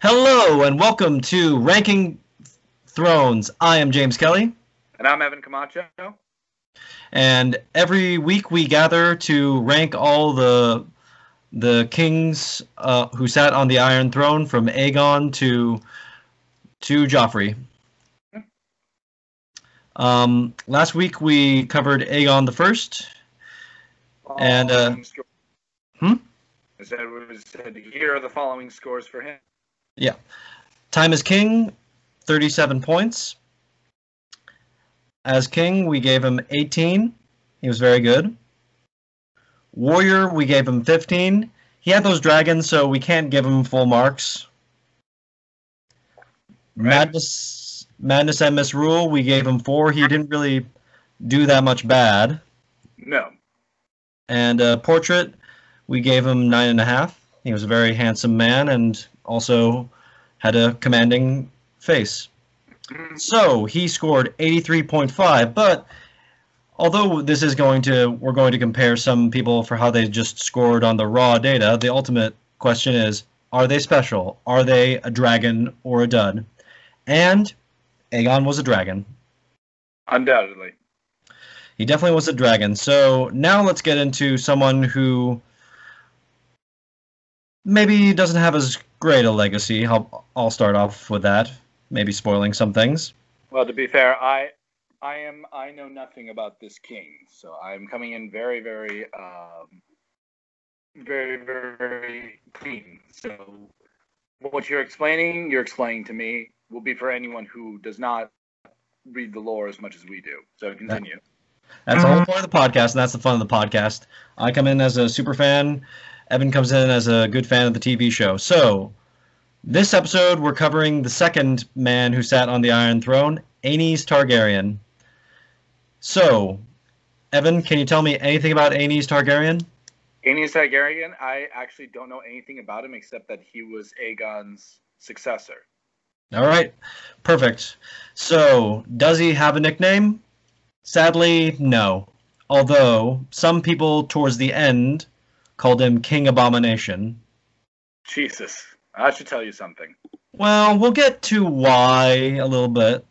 Hello and welcome to Ranking Thrones. I am James Kelly, And I'm Evan Camacho. and every week we gather to rank all the the kings uh, who sat on the Iron Throne, from Aegon to to Joffrey. Um, last week we covered Aegon the First. And, uh, hmm? I said, we said, here are the following scores for him. Time is king, 37 points. As king, we gave him 18. He was very good. Warrior, we gave him 15. He had those dragons, so we can't give him full marks. Right. Madness, Madness and Misrule, we gave him 4. He didn't really do that much bad. No. And uh, Portrait, we gave him 9.5. He was a very handsome man and also had a commanding face. So he scored 83.5, but although this is going to, we're going to compare some people for how they just scored on the raw data, the ultimate question is, are they special? Are they a dragon or a dud? And Aegon was a dragon. Undoubtedly. He definitely was a dragon. So now let's get into someone who maybe doesn't have as great a legacy. I'll, I'll start off with that, maybe spoiling some things. Well, to be fair, I I am I know nothing about this king, so I'm coming in very, very um very, very, very clean. So what you're explaining, you're explaining to me, will be for anyone who does not read the lore as much as we do. So continue. That's the whole point of the podcast, and that's the fun of the podcast. I come in as a super fan. Evan comes in as a good fan of the TV show. So, this episode, we're covering the second man who sat on the Iron Throne, Aenys Targaryen. So, Evan, can you tell me anything about Aenys Targaryen? Aenys Targaryen, I actually don't know anything about him except that he was Aegon's successor. All right, perfect. So, does he have a nickname? Sadly, no. Although some people towards the end called him King Abomination. Jesus, I should tell you something. Well, we'll get to why a little bit.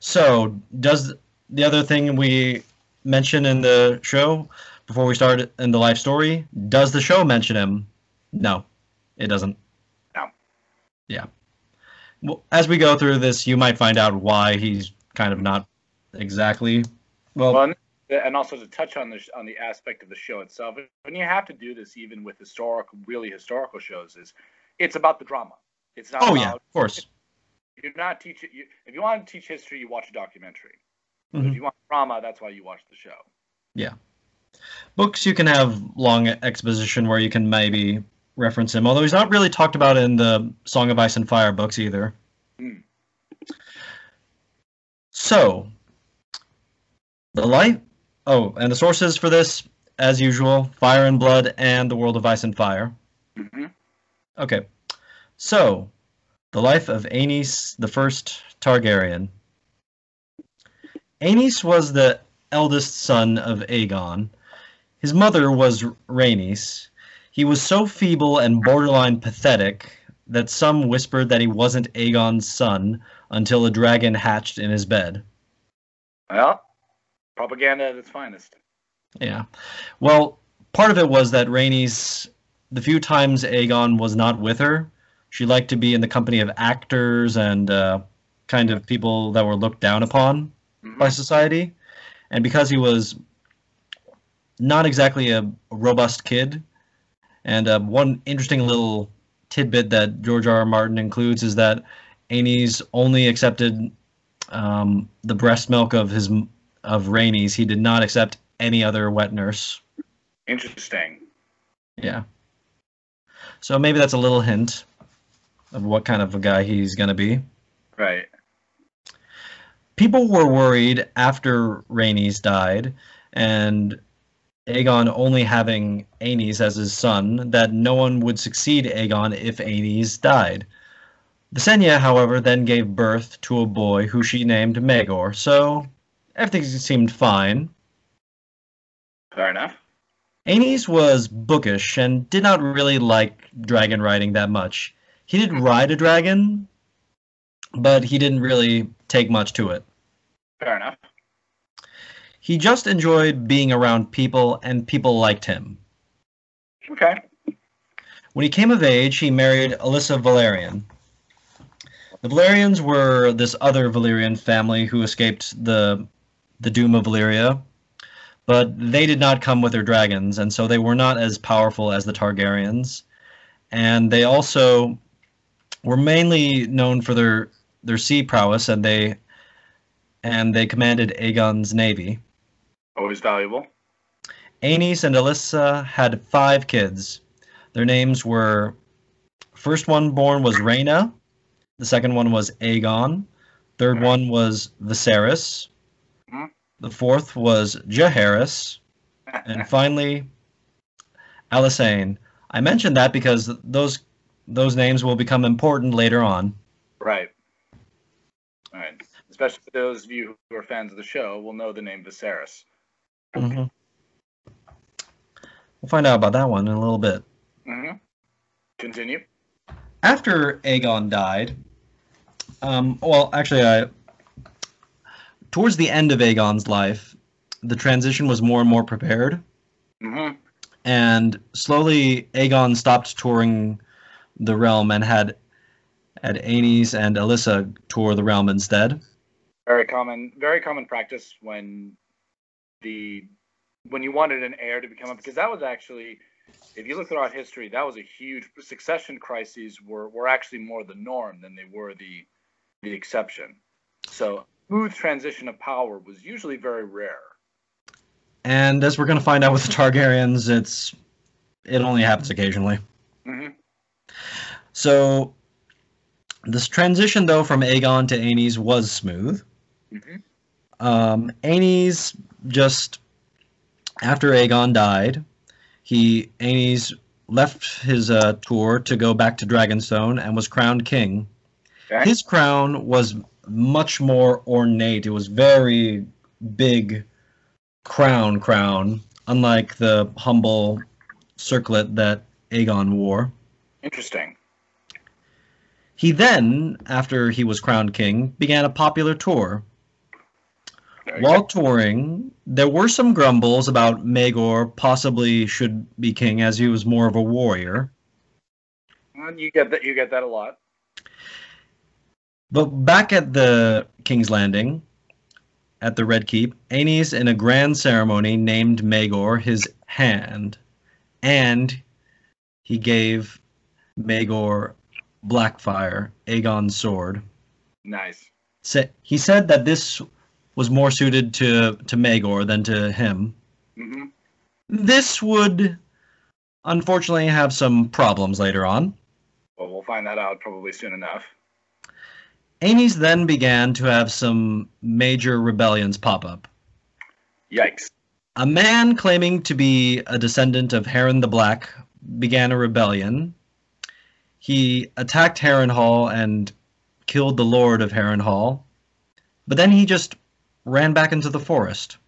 So, does the other thing we mention in the show before we start in the life story, does the show mention him? No, it doesn't. No. Yeah. Well, as we go through this, you might find out why he's kind of not exactly. Well, Well, and also to touch on the on the aspect of the show itself, and you have to do this even with historical, really historical shows, is it's about the drama. It's not. oh about, yeah, of course. You're not teaching. You, if you want to teach history, you watch a documentary. Mhm. If you want drama, that's why you watch the show. Yeah. Books you can have long exposition where you can maybe reference him, although he's not really talked about in the Song of Ice and Fire books either. Hmm. So, the life. Oh, and the sources for this, as usual, Fire and Blood and the World of Ice and Fire. hmm Okay, so the life of Aenys the First Targaryen. Aenys was the eldest son of Aegon. His mother was Rhaenys. He was so feeble and borderline pathetic that some whispered that he wasn't Aegon's son until a dragon hatched in his bed. Well, propaganda at its finest. Yeah. Well, part of it was that Rhaenys the few times Aegon was not with her, she liked to be in the company of actors and uh, kind of people that were looked down upon Mhm. by society. And because he was not exactly a robust kid, and uh, one interesting little tidbit that George R. R. Martin includes is that Aenys only accepted um, the breast milk of his of Rhaenys. He did not accept any other wet nurse. Interesting. Yeah. So maybe that's a little hint of what kind of a guy he's going to be. Right. People were worried after Rhaenys died and Aegon only having Aenys as his son that no one would succeed Aegon if Aenys died. Visenya, however, then gave birth to a boy who she named Maegor, so everything seemed fine. Fair enough. Aenys was bookish and did not really like dragon riding that much. He did mm-hmm. ride a dragon, but he didn't really take much to it. Fair enough. He just enjoyed being around people, and people liked him. Okay. When he came of age, he married Alyssa Velaryon. The Velaryons were this other Valyrian family who escaped the the doom of Valyria, but they did not come with their dragons, and so they were not as powerful as the Targaryens. And they also were mainly known for their their sea prowess, and they and they commanded Aegon's navy. Always valuable. Aenys and Alyssa had five kids. Their names were first one born was Rhaena, the second one was Aegon, third one was Viserys. The fourth was Jaehaerys, and finally Alysanne. I mentioned that because those those names will become important later on. right. All right. Especially those of you who are fans of the show, will know the name Viserys. Mm-hmm. We'll find out about that one in a little bit. Mm-hmm. Continue. after Aegon died, um, well, actually, I towards the end of Aegon's life, the transition was more and more prepared, Mm-hmm. and slowly Aegon stopped touring the realm and had had Aenys and Alyssa tour the realm instead. Very common, very common practice when the when you wanted an heir to become a because that was actually, if you look throughout history, that was a huge succession crises were were actually more the norm than they were the the exception. So smooth transition of power was usually very rare. And as we're going to find out with the Targaryens, it's it only happens occasionally. Mm-hmm. So this transition, though, from Aegon to Aenys was smooth. Mm-hmm. um, Aenys just after Aegon died, he Aenys left his uh, tour to go back to Dragonstone and was crowned king. Okay. His crown was much more ornate. It was very big crown crown, unlike the humble circlet that Aegon wore. Interesting. He then, after he was crowned king, began a popular tour. While touring, there were some grumbles about Maegor possibly should be king as he was more of a warrior. And you get that. You get that a lot. But back at the King's Landing, at the Red Keep, Aenys, in a grand ceremony, named Maegor his hand, and he gave Maegor Blackfyre, Aegon's sword. Nice. Sa- He said that this was more suited to, to Maegor than to him. Mm-hmm. This would unfortunately have some problems later on. Well, we'll find that out probably soon enough. Aenys then began to have some major rebellions pop up. Yikes. A man claiming to be a descendant of Harren the Black began a rebellion. He attacked Harren Harrenhal and killed the Lord of Harren Harrenhal, but then he just ran back into the forest.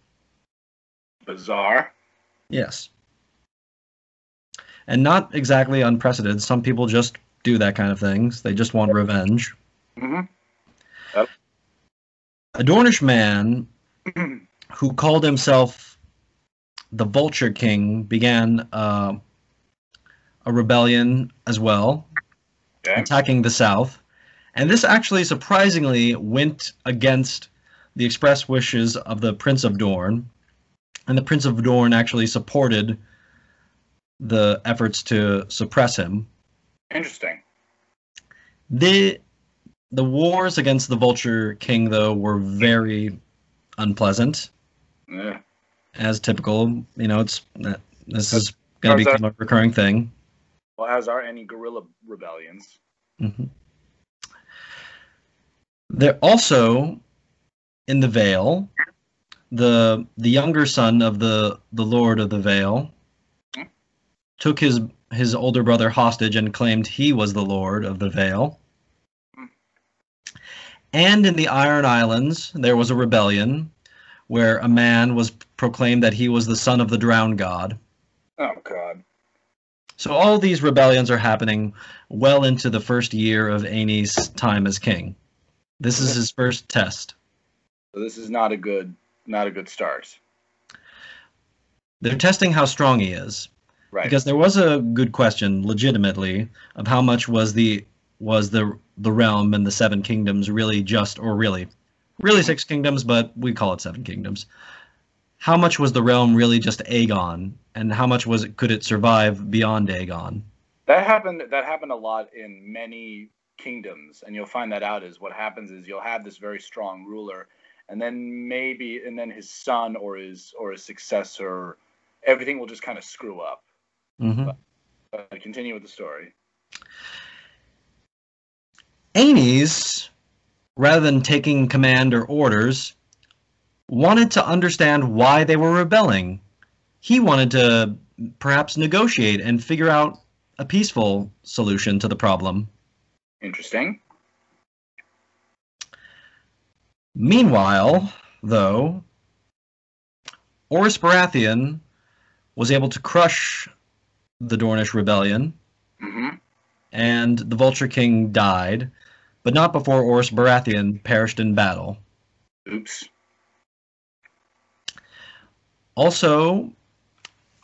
Bizarre. Yes. And not exactly unprecedented. Some people just do that kind of things. They just want revenge. Mm-hmm. A Dornish man who called himself the Vulture King began uh, a rebellion as well, Okay. attacking the south. And this actually surprisingly went against the express wishes of the Prince of Dorne. And the Prince of Dorne actually supported the efforts to suppress him. Interesting. The the wars against the Vulture King though were very unpleasant. Yeah. as typical. You know, it's this is going to become a recurring thing. Well, as are any guerrilla rebellions. hmm There also in the Vale, the the younger son of the the Lord of the Vale Hmm. took his his older brother hostage and claimed he was the Lord of the Vale. And in the Iron Islands, there was a rebellion where a man was proclaimed that he was the son of the drowned god. Oh God. So all these rebellions are happening well into the first year of Aenys' time as king. This is his first test. So this is not a good not a good start. They're testing how strong he is. Right. Because there was a good question, legitimately, of how much was the was the the realm and the seven kingdoms really just or really really six kingdoms, but we call it seven kingdoms. How much was the realm really just Aegon, and how much was it could it survive beyond Aegon? that happened that happened a lot in many kingdoms and you'll find that out is what happens is you'll have this very strong ruler and then maybe and then his son or his or his successor everything will just kind of screw up hmm but continue with the story Aenys, rather than taking command or orders, wanted to understand why they were rebelling. He wanted to perhaps negotiate and figure out a peaceful solution to the problem. interesting Meanwhile, though, Orys Baratheon was able to crush the Dornish rebellion, hmm and the Vulture King died, but not before Orys Baratheon perished in battle. oops Also,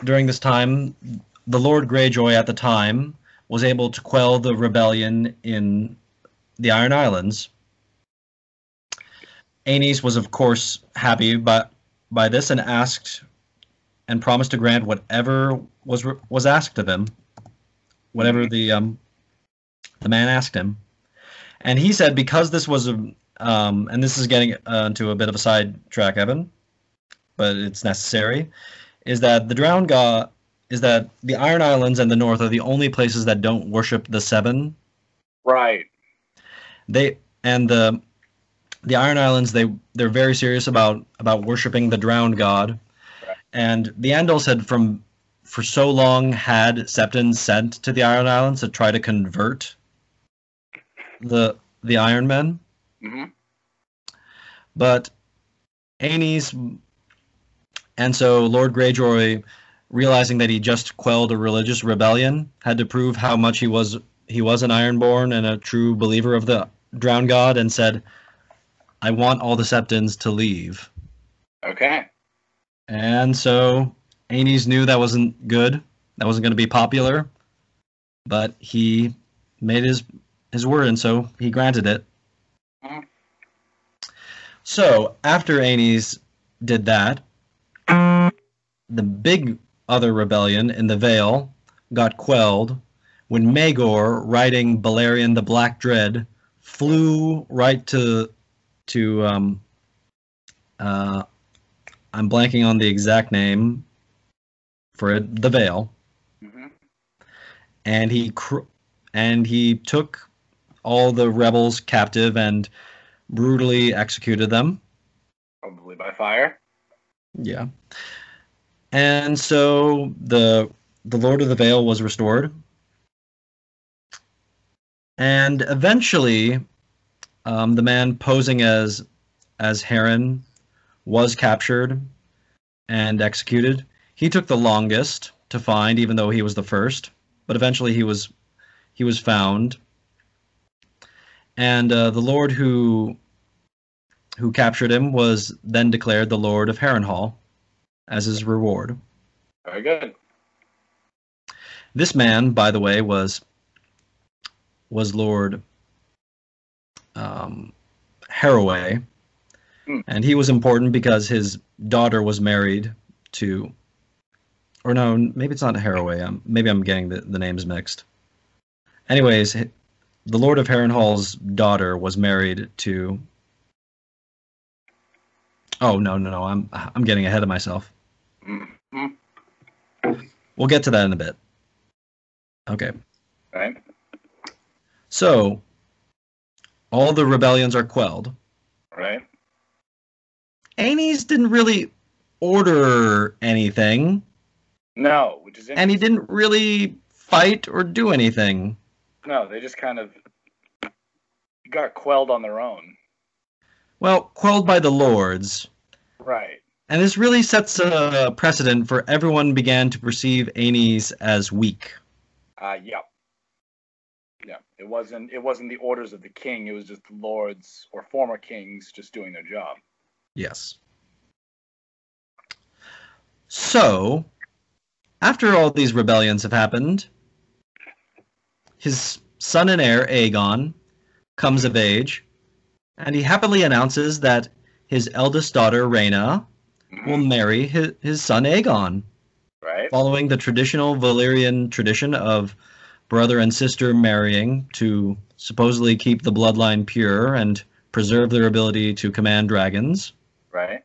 during this time, the Lord Greyjoy at the time was able to quell the rebellion in the Iron Islands. Aenys was, of course, happy by, by this and asked and promised to grant whatever was was asked of him, whatever the um, the man asked him. And he said because this was a um, and this is getting uh, into a bit of a sidetrack, Evan, but it's necessary, is that the Drowned God is that the Iron Islands and the North are the only places that don't worship the Seven. right They and the the Iron Islands they they're very serious about about worshiping the Drowned God, Right. and the Andals had from for so long had Septons sent to the Iron Islands to try to convert the the Iron Men. hmm but Aenys and so Lord Greyjoy realizing that he just quelled a religious rebellion had to prove how much he was he was an ironborn and a true believer of the drowned god and said I want all the Septons to leave. okay And so Aenys knew that wasn't good. That wasn't going to be popular. But he made his his word and so he granted it. Mhm. So after Aenys did that, the big other rebellion in the Vale got quelled when Maegor, riding Balerion the Black Dread, flew right to to um, uh, I'm blanking on the exact name for it, the Vale, hmm and he cr- and he took all the rebels captive and brutally executed them. probably by fire Yeah. And so the the Lord of the Vale was restored. And eventually, um, the man posing as as Harren was captured and executed. He took the longest to find, even though he was the first. But eventually, he was he was found. And uh, the Lord who who captured him was then declared the Lord of Harrenhal as his reward. very good This man, by the way, was was Lord um, Harroway, Hmm. and he was important because his daughter was married to, or no, maybe it's not Harroway. Um, maybe I'm getting the, the names mixed. Anyways, the Lord of Harrenhal's daughter was married to. Oh no no no! I'm I'm getting ahead of myself. hmm We'll get to that in a bit. Okay. right So, all the rebellions are quelled. right Aenys didn't really order anything, no which is and he didn't really fight or do anything. No they just kind of got quelled on their own Well, quelled by the lords. right And this really sets a precedent for everyone began to perceive Aenys as weak. Uh, yeah. Yeah. It wasn't. It wasn't the orders of the king. It was just the lords or former kings just doing their job. Yes. So, after all these rebellions have happened, his son and heir, Aegon, comes of age, and he happily announces that his eldest daughter, Rhaena, will marry his, his son, Aegon, Right. following the traditional Valyrian tradition of brother and sister marrying to supposedly keep the bloodline pure and preserve their ability to command dragons. Right.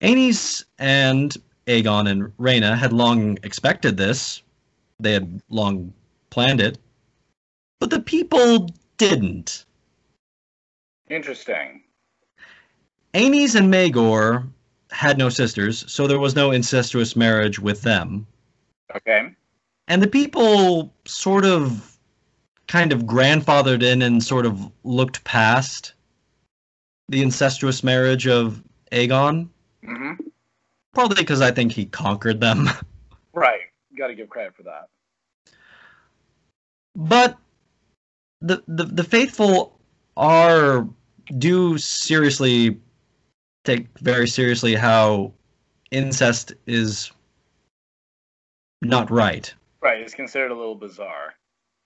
Aenys and Aegon and Rhaena had long expected this. They had long planned it. But the people didn't. Interesting. Aenys and Maegor had no sisters, so there was no incestuous marriage with them. Okay. And the people sort of kind of grandfathered in and sort of looked past the incestuous marriage of Aegon. hmm Probably because I think he conquered them. Right. Got to give credit for that. but the, the the faithful are do seriously take very seriously how incest is not right Right. It's considered a little bizarre.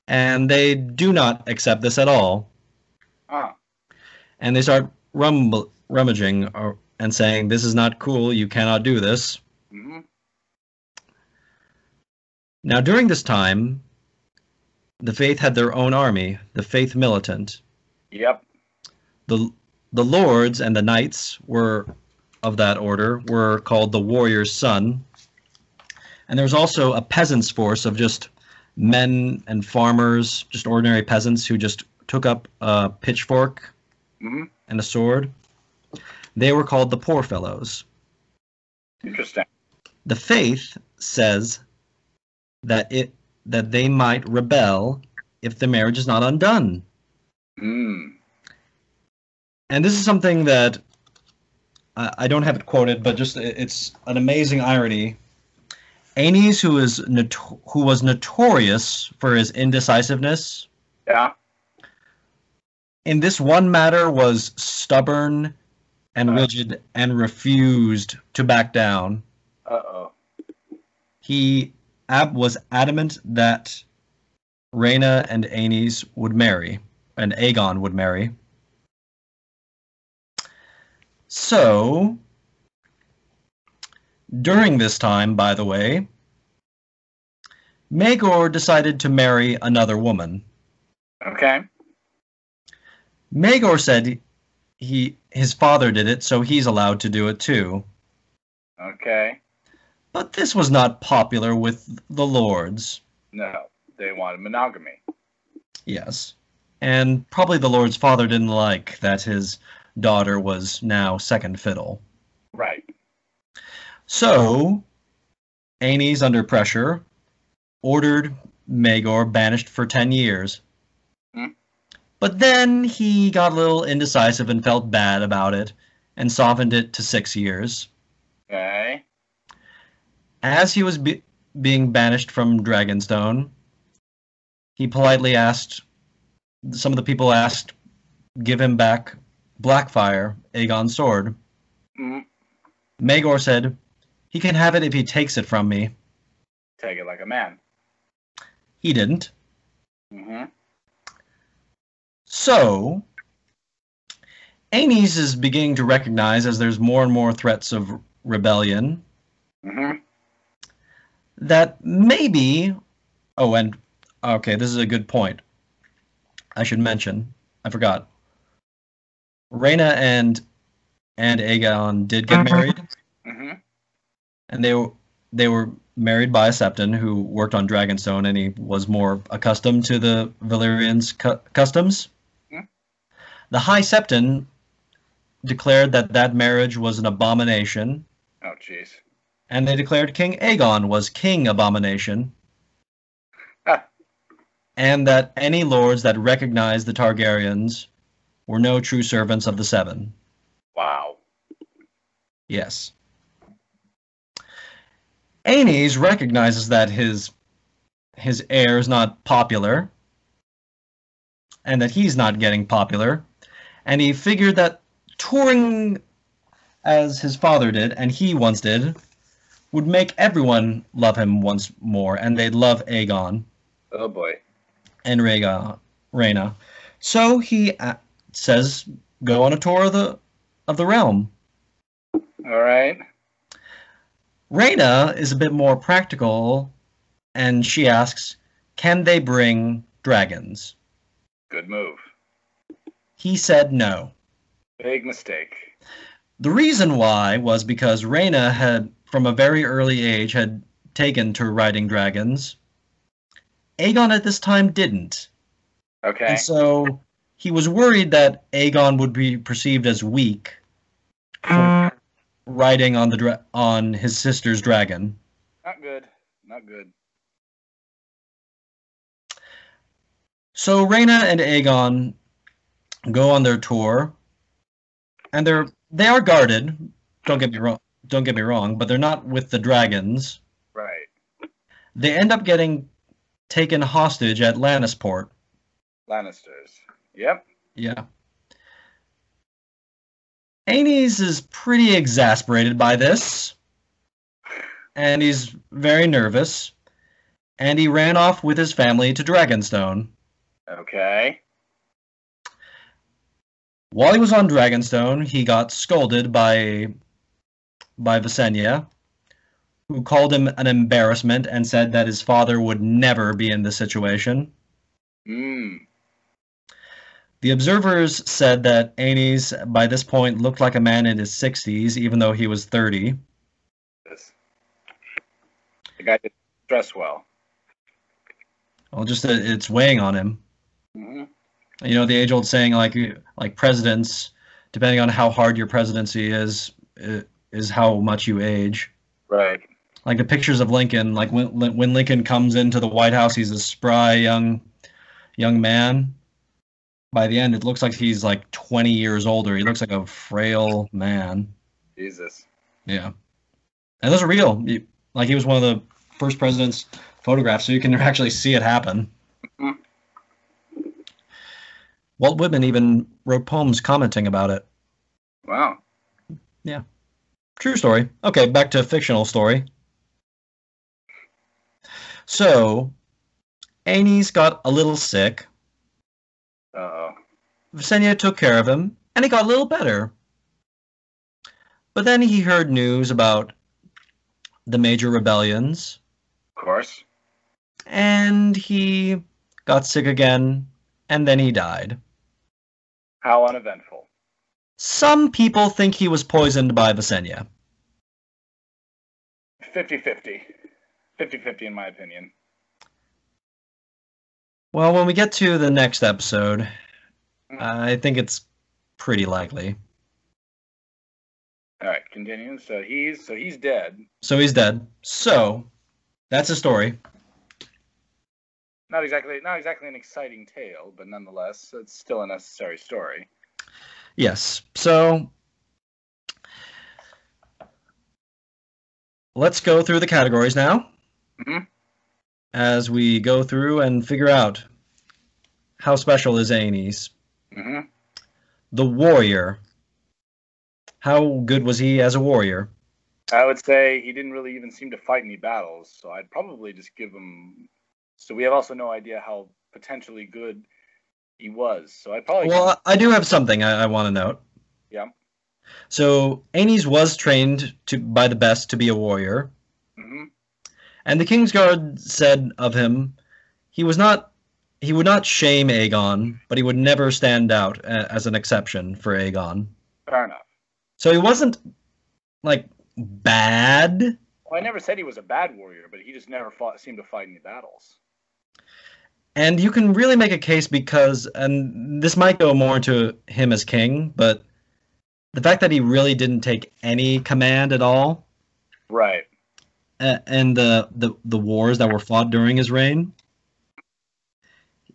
and they do not accept this at all Ah. and they start rumble, rummaging or, and saying this is not cool you cannot do this hmm now during this time the faith had their own army the faith militant. Yep. the the lords and the knights were of that order were called the warrior's son. And there was also a peasants force of just men and farmers just ordinary peasants who just took up a pitchfork hmm and a sword. They were called the poor fellows. Interesting. the faith says that it that they might rebel if the marriage is not undone Mm. and this is something that I I don't have it quoted, but just it's an amazing irony. Aenys, who is noto- who was notorious for his indecisiveness, Yeah. in this one matter was stubborn and Uh. rigid and refused to back down. Uh oh. He ab- was adamant that Rhaena and Aenys would marry, and Aegon would marry. So, during this time, by the way, Maegor decided to marry another woman. Okay. Maegor said he his father did it, so he's allowed to do it too. Okay. But this was not popular with the lords. No, they wanted monogamy. Yes. And probably the Lord's father didn't like that his daughter was now second fiddle. Right. So, Aenys, under pressure, ordered Maegor banished for 10 years. Hmm. But then he got a little indecisive and felt bad about it and softened it to six years. Okay. As he was be- being banished from Dragonstone, he politely asked, some of the people asked, give him back Blackfyre, Aegon's sword. Mm. Maegor said, he can have it if he takes it from me. Take it like a man. He didn't. hmm So, Aenys is beginning to recognize as there's more and more threats of rebellion hmm that maybe. Oh, and okay, this is a good point. I should mention. I forgot. Rhaena and and Aegon did get married, mm-hmm. and they were they were married by a Septon who worked on Dragonstone, and he was more accustomed to the Valyrians' cu- customs. Hmm. The High Septon declared that that marriage was an abomination, Oh, jeez. And they declared King Aegon was King Abomination, Ah. and that any lords that recognized the Targaryens were no true servants of the Seven. Wow. Yes. Aenys recognizes that his his heir is not popular and that he's not getting popular, and he figured that touring as his father did and he once did would make everyone love him once more, and they'd love Aegon Oh boy. and Rhaega, Rhaena. So he uh, says, "Go on a tour of the of the realm." All right. Rhaena is a bit more practical, and she asks, "Can they bring dragons?" Good move. He said no. Big mistake. The reason why was because Rhaena had, from a very early age, had taken to riding dragons. Aegon at this time didn't. Okay. And so he was worried that Aegon would be perceived as weak for uh. riding on the dra- on his sister's dragon. Not good. Not good. So Rhaena and Aegon go on their tour, and they're they are guarded. Don't get me wrong. Don't get me wrong, but they're not with the dragons. Right. They end up getting taken hostage at Lannisport. Lannisters. Yep. Yeah. Aenys is pretty exasperated by this, and he's very nervous, and he ran off with his family to Dragonstone. Okay. While he was on Dragonstone, he got scolded by by Visenya, who called him an embarrassment and said that his father would never be in this situation. Hmm. The observers said that Aenys, by this point, looked like a man in his 60s, even though he was 30. This. The guy didn't dress well. Well, just that it's weighing on him. hmm You know, the age-old saying, like, like presidents, depending on how hard your presidency is, i- is how much you age. Right. Like the pictures of Lincoln, like when when Lincoln comes into the White House, he's a spry young young man. By the end, it looks like he's like 20 years older. He looks like a frail man. Jesus. Yeah, and those are real. Like he was one of the first presidents photographed, so you can actually see it happen. Walt Whitman even wrote poems commenting about it. Wow. True story. Okay, back to fictional story. So, Aenys got a little sick. Uh oh. Visenya took care of him, and he got a little better. But then he heard news about the major rebellions, Of course. and he got sick again, and then he died. How uneventful. Some people think he was poisoned by Visenya. 50 50. 50 50 in my opinion. Well, when we get to the next episode, mm. I think it's pretty likely. All right, continue. So he's so he's dead. So he's dead. So that's a story. Not exactly not exactly an exciting tale, but nonetheless, it's still a necessary story. Yes. So let's go through the categories now Mhm. as we go through and figure out how special is Aenys. hmm The warrior. How good was he as a warrior? I would say he didn't really even seem to fight any battles, so I'd probably just give him. So we have also no idea how potentially good he was. So I'd probably. Well, I do have something I, I want to note. Yeah. So Aenys was trained to by the best to be a warrior. hmm And the Kingsguard said of him, he was not he would not shame Aegon, but he would never stand out a- as an exception for Aegon. Fair enough. So he wasn't like bad. Well, I never said he was a bad warrior, but he just never fought, seemed to fight any battles. And you can really make a case because and this might go more into him as king, but the fact that he really didn't take any command at all Right. uh, and the, the the wars that were fought during his reign,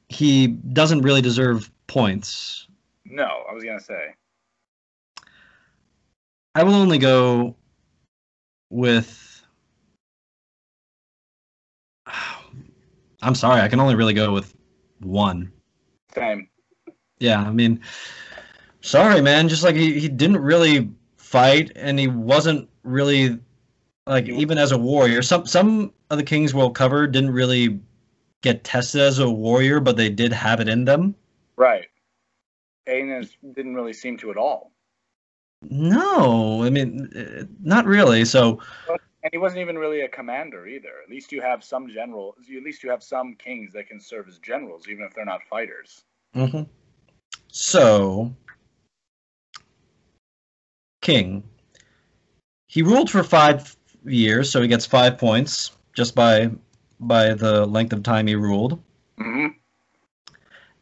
he doesn't really deserve points. No, I was gonna say. I will only go with. I'm sorry, I can only really go with one. Same. Yeah, I mean, sorry, man. Just like he, he didn't really fight, and he wasn't really like even as a warrior. Some some of the kings we'll cover didn't really get tested as a warrior, but they did have it in them. Right. Aenys didn't really seem to at all. No, I mean, uh, not really. So, And he wasn't even really a commander either. At least you have some general. At least you have some kings that can serve as generals, even if they're not fighters. hmm so king. He ruled for five years, so he gets five points just by by the length of time he ruled. hmm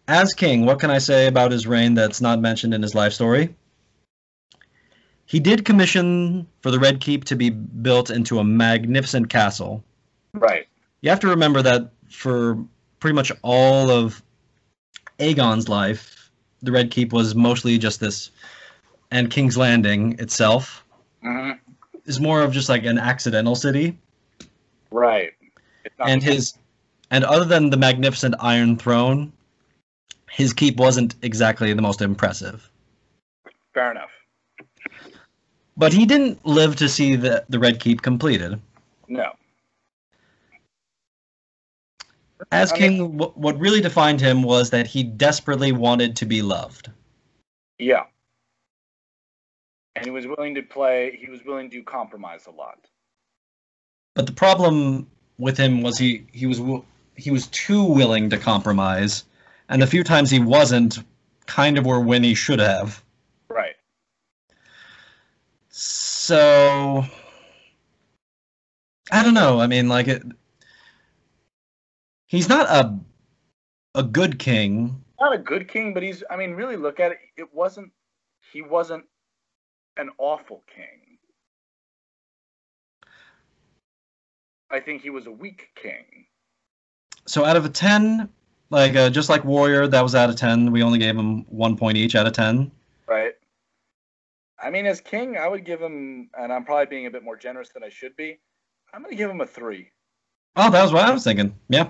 As king, what can I say about his reign that's not mentioned in his life story? He did commission for the Red Keep to be built into a magnificent castle. Right. You have to remember that for pretty much all of Aegon's life, the Red Keep was mostly just this, and King's Landing itself hmm is more of just like an accidental city. Right. And his, and other than the magnificent Iron Throne, his keep wasn't exactly the most impressive. fair enough. But he didn't live to see the, the Red Keep completed. No. As I king, wh- what really defined him was that he desperately wanted to be loved. Yeah. And he was willing to play. He was willing to compromise a lot. But the problem with him was he he was he was too willing to compromise, and the few times he wasn't, kind of were when he should have. So I don't know. I mean, like it. He's not a a good king. Not a good king, but he's. I mean, really look at it. It wasn't. He wasn't an awful king. I think he was a weak king. So out of a ten, like uh, just like Warrior, that was out of ten. We only gave him one point each out of ten. Right. I mean, as king, I would give him, and I'm probably being a bit more generous than I should be. I'm going to give him a three. Oh, that was what I was thinking. Yeah.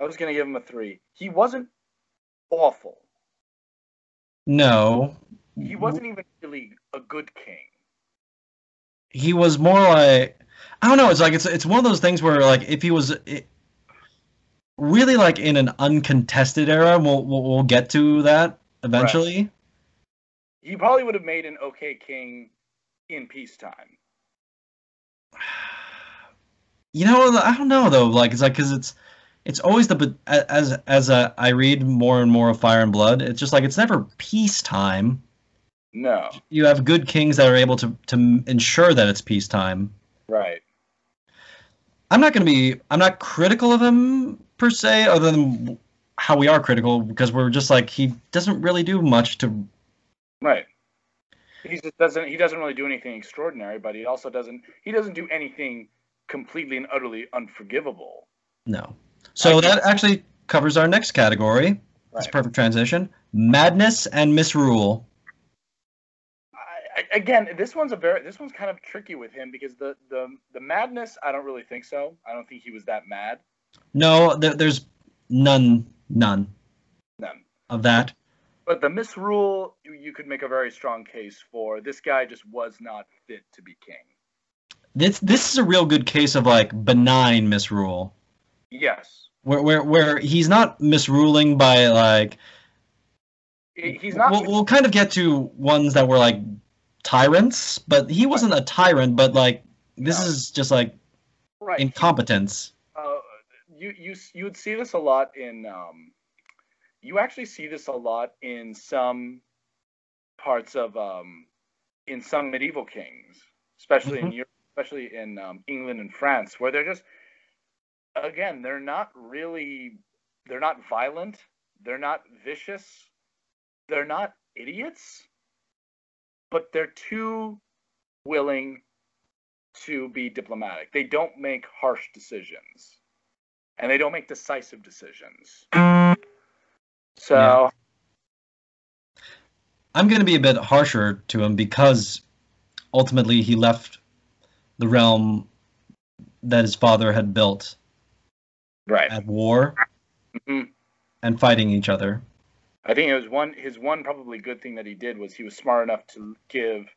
I was going to give him a three. He wasn't awful. No. He wasn't even really a good king. he was more like I don't know. It's like it's it's one of those things where like if he was it, really like in an uncontested era, we'll, we'll we'll get to that eventually. He probably would have made an okay king in peacetime. You know, I don't know though. Like it's like because it's it's always the but as as uh, I read more and more of Fire and Blood, it's just like it's never peacetime. No. You have good kings that are able to to ensure that it's peacetime. Right. I'm not going to be. I'm not critical of him per se, other than how we are critical because we're just like he doesn't really do much to. Right. He just doesn't. He doesn't really do anything extraordinary, but he also doesn't. He doesn't do anything completely and utterly unforgivable. No. So that actually covers our next category. That's a perfect transition. Madness and misrule. I, I, again, this one's a very. This one's kind of tricky with him because the the the madness. I don't really think so. I don't think he was that mad. No, there, there's none, none None. of that. But the misrule, you, could make a very strong case for. This guy just was not fit to be king. This this is a real good case of like benign misrule, Yes. where where where he's not misruling by like. He's not. We'll, we'll kind of get to ones that were like tyrants, but he wasn't a tyrant. But like this No. is just like right. incompetence. uh, you you you would see this a lot in um, you actually see this a lot in some parts of um, in some medieval kings, especially in Mhm. Europe, especially in um, England and France, where they're just again they're not really they're not violent, they're not vicious, they're not idiots, but they're too willing to be diplomatic. They don't make harsh decisions. And they don't make decisive decisions. So, Yeah. I'm going to be a bit harsher to him because ultimately he left the realm that his father had built Right. at war Mhm. and fighting each other. I think it was one his one probably good thing that he did was he was smart enough to give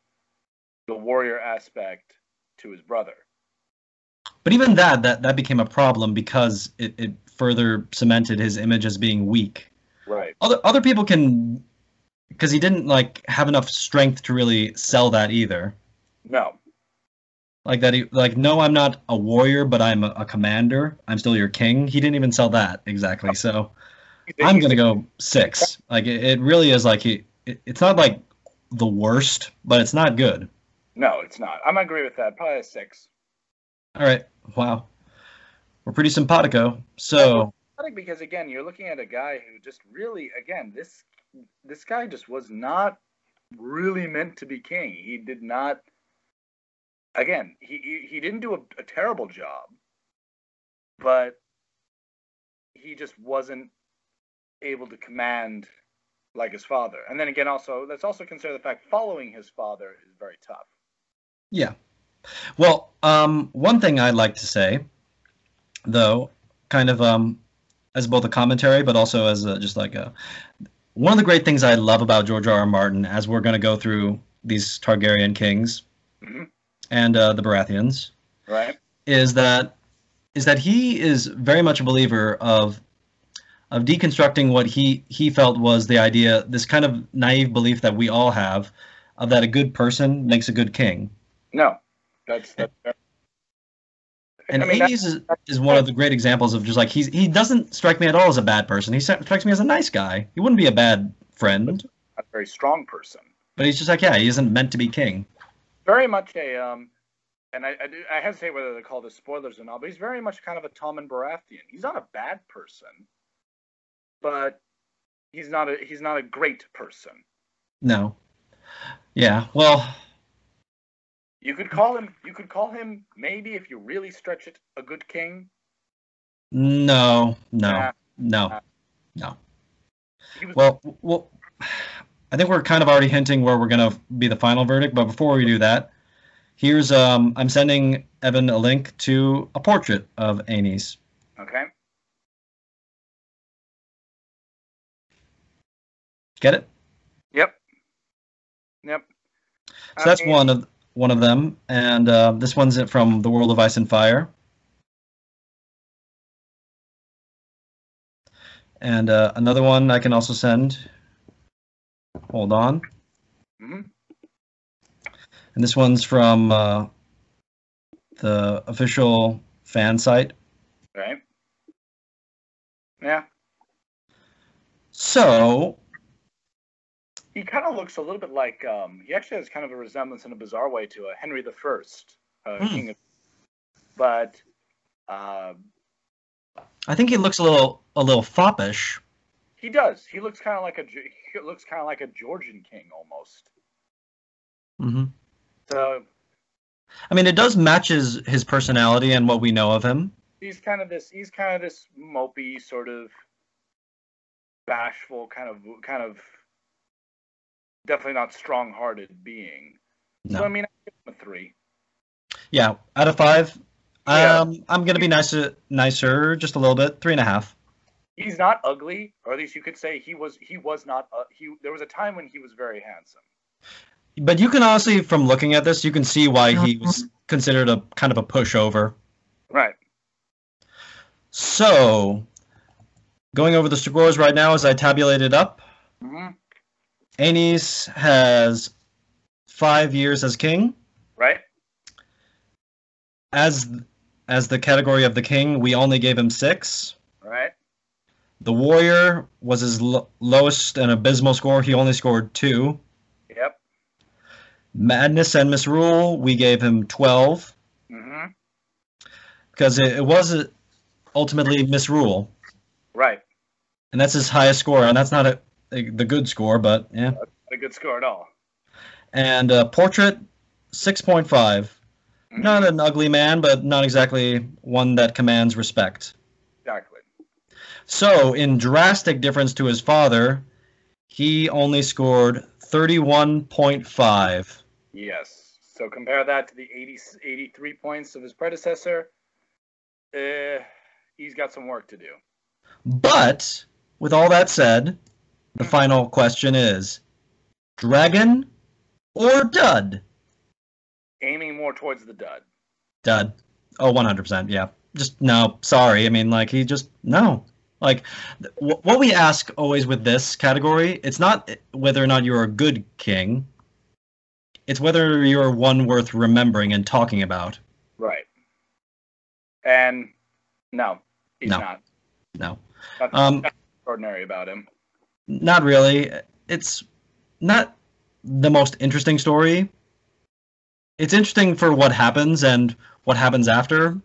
the warrior aspect to his brother. But even that that that became a problem because it, it further cemented his image as being weak. Right. Other other people can because he didn't like have enough strength to really sell that either. No. Like that he like no I'm not a warrior but I'm a, a commander. I'm still your king. He didn't even sell that exactly. So I'm gonna go six. Like it, it really is like he. It, it's not like the worst, but it's not good. No, it's not. I'm gonna agree with that. Probably a six. All right. Wow. We're pretty simpatico. So Because again, you're looking at a guy who just really, again, this this guy just was not really meant to be king. He did not. Again, he he, he didn't do a, a terrible job, but he just wasn't able to command like his father. And then again, also let's also consider the fact following his father is very tough. yeah. Well, um, one thing I'd like to say, though, kind of um, as both a commentary, but also as a, just like a one of the great things I love about George R. R. Martin, as we're going to go through these Targaryen kings Mhm. and uh, the Baratheons, Right. is that is that he is very much a believer of of deconstructing what he he felt was the idea this kind of naive belief that we all have of that a good person makes a good king No, that's that's. And I mean, Hades is, is one of the great examples of just like he's he doesn't strike me at all as a bad person he strikes me as a nice guy he wouldn't be a bad friend a very strong person. but he's just like yeah he isn't meant to be king very much a um and I, I, do, I hesitate whether to call this spoilers or not, but he's very much kind of a Tommen Baratheon. He's not a bad person, but he's not a he's not a great person. no yeah well You could call him you could call him maybe if you really stretch it a good king. no no Nah. no no was Well, well, I think we're kind of already hinting where we're gonna be the final verdict. But before we do that, here's um, I'm sending Evan a link to a portrait of Aenys. okay. Get it? Yep. Yep. So that's one of one of them, and uh, this one's from the World of Ice and Fire. And uh, another one I can also send. Hold on. mhm. And this one's from uh, the official fan site. Right. Yeah. So He kind of looks a little bit like um he actually has kind of a resemblance in a bizarre way to a Henry the First, uh, Hmm. King of but uh, I think he looks a little a little foppish. He does. He looks kind of like a he looks kind of like a Georgian king almost. hmm So I mean, it does match his, his personality and what we know of him. he's kind of this he's kind of this mopey sort of bashful kind of kind of definitely not strong-hearted being. No. So I mean, I give him a three. Yeah, out of five, Yeah. um, I'm gonna be nicer, nicer, just a little bit, three and a half. He's not ugly, or at least you could say he was. He was not. Uh, he there was a time when he was very handsome. But you can honestly, from looking at this, you can see why he was considered a kind of a pushover. Right. So, going over the scores right now as I tabulated up, hmm Aenys has five years as king. Right. As as the category of the king, we only gave him six. Right. The warrior was his lo- lowest and abysmal score. He only scored two. Yep. Madness and Misrule, we gave him 12 Mm-hmm. because it, it was ultimately Misrule, Right. and that's his highest score, and that's not a, the good score, but yeah. Not a good score at all. And uh, Portrait, 6.5. Mhm. Not an ugly man, but not exactly one that commands respect. Exactly. So, in drastic difference to his father, he only scored 31.5. Yes. So compare that to the 80, 83 points of his predecessor. Uh, he's got some work to do. But with all that said, the final question is Dragon or Dud? Aiming more towards the dud. Dud. Oh, 100%. Yeah. Just no. Sorry. I mean, like, he just, no. Like, what we ask always with this category, it's not whether or not you're a good king, it's whether you're one worth remembering and talking about. Right. And no, he's No. not. No. Nothing Um, extraordinary about him. Not really. It's not the most interesting story. It's interesting for what happens and what happens after,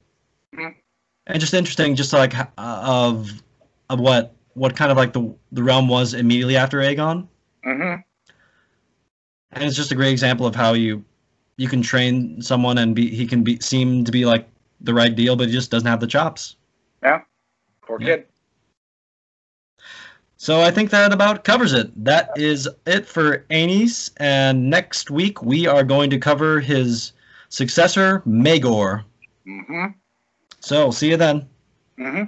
Mhm. and just interesting, just like uh, of of what what kind of like the the realm was immediately after Aegon, hmm and it's just a great example of how you you can train someone and be he can be seem to be like the right deal, but he just doesn't have the chops. Yeah, poor Yeah. kid. So I think that about covers it. That is it for Aenys, and next week we are going to cover his successor, Maegor. hmm So see you then. hmm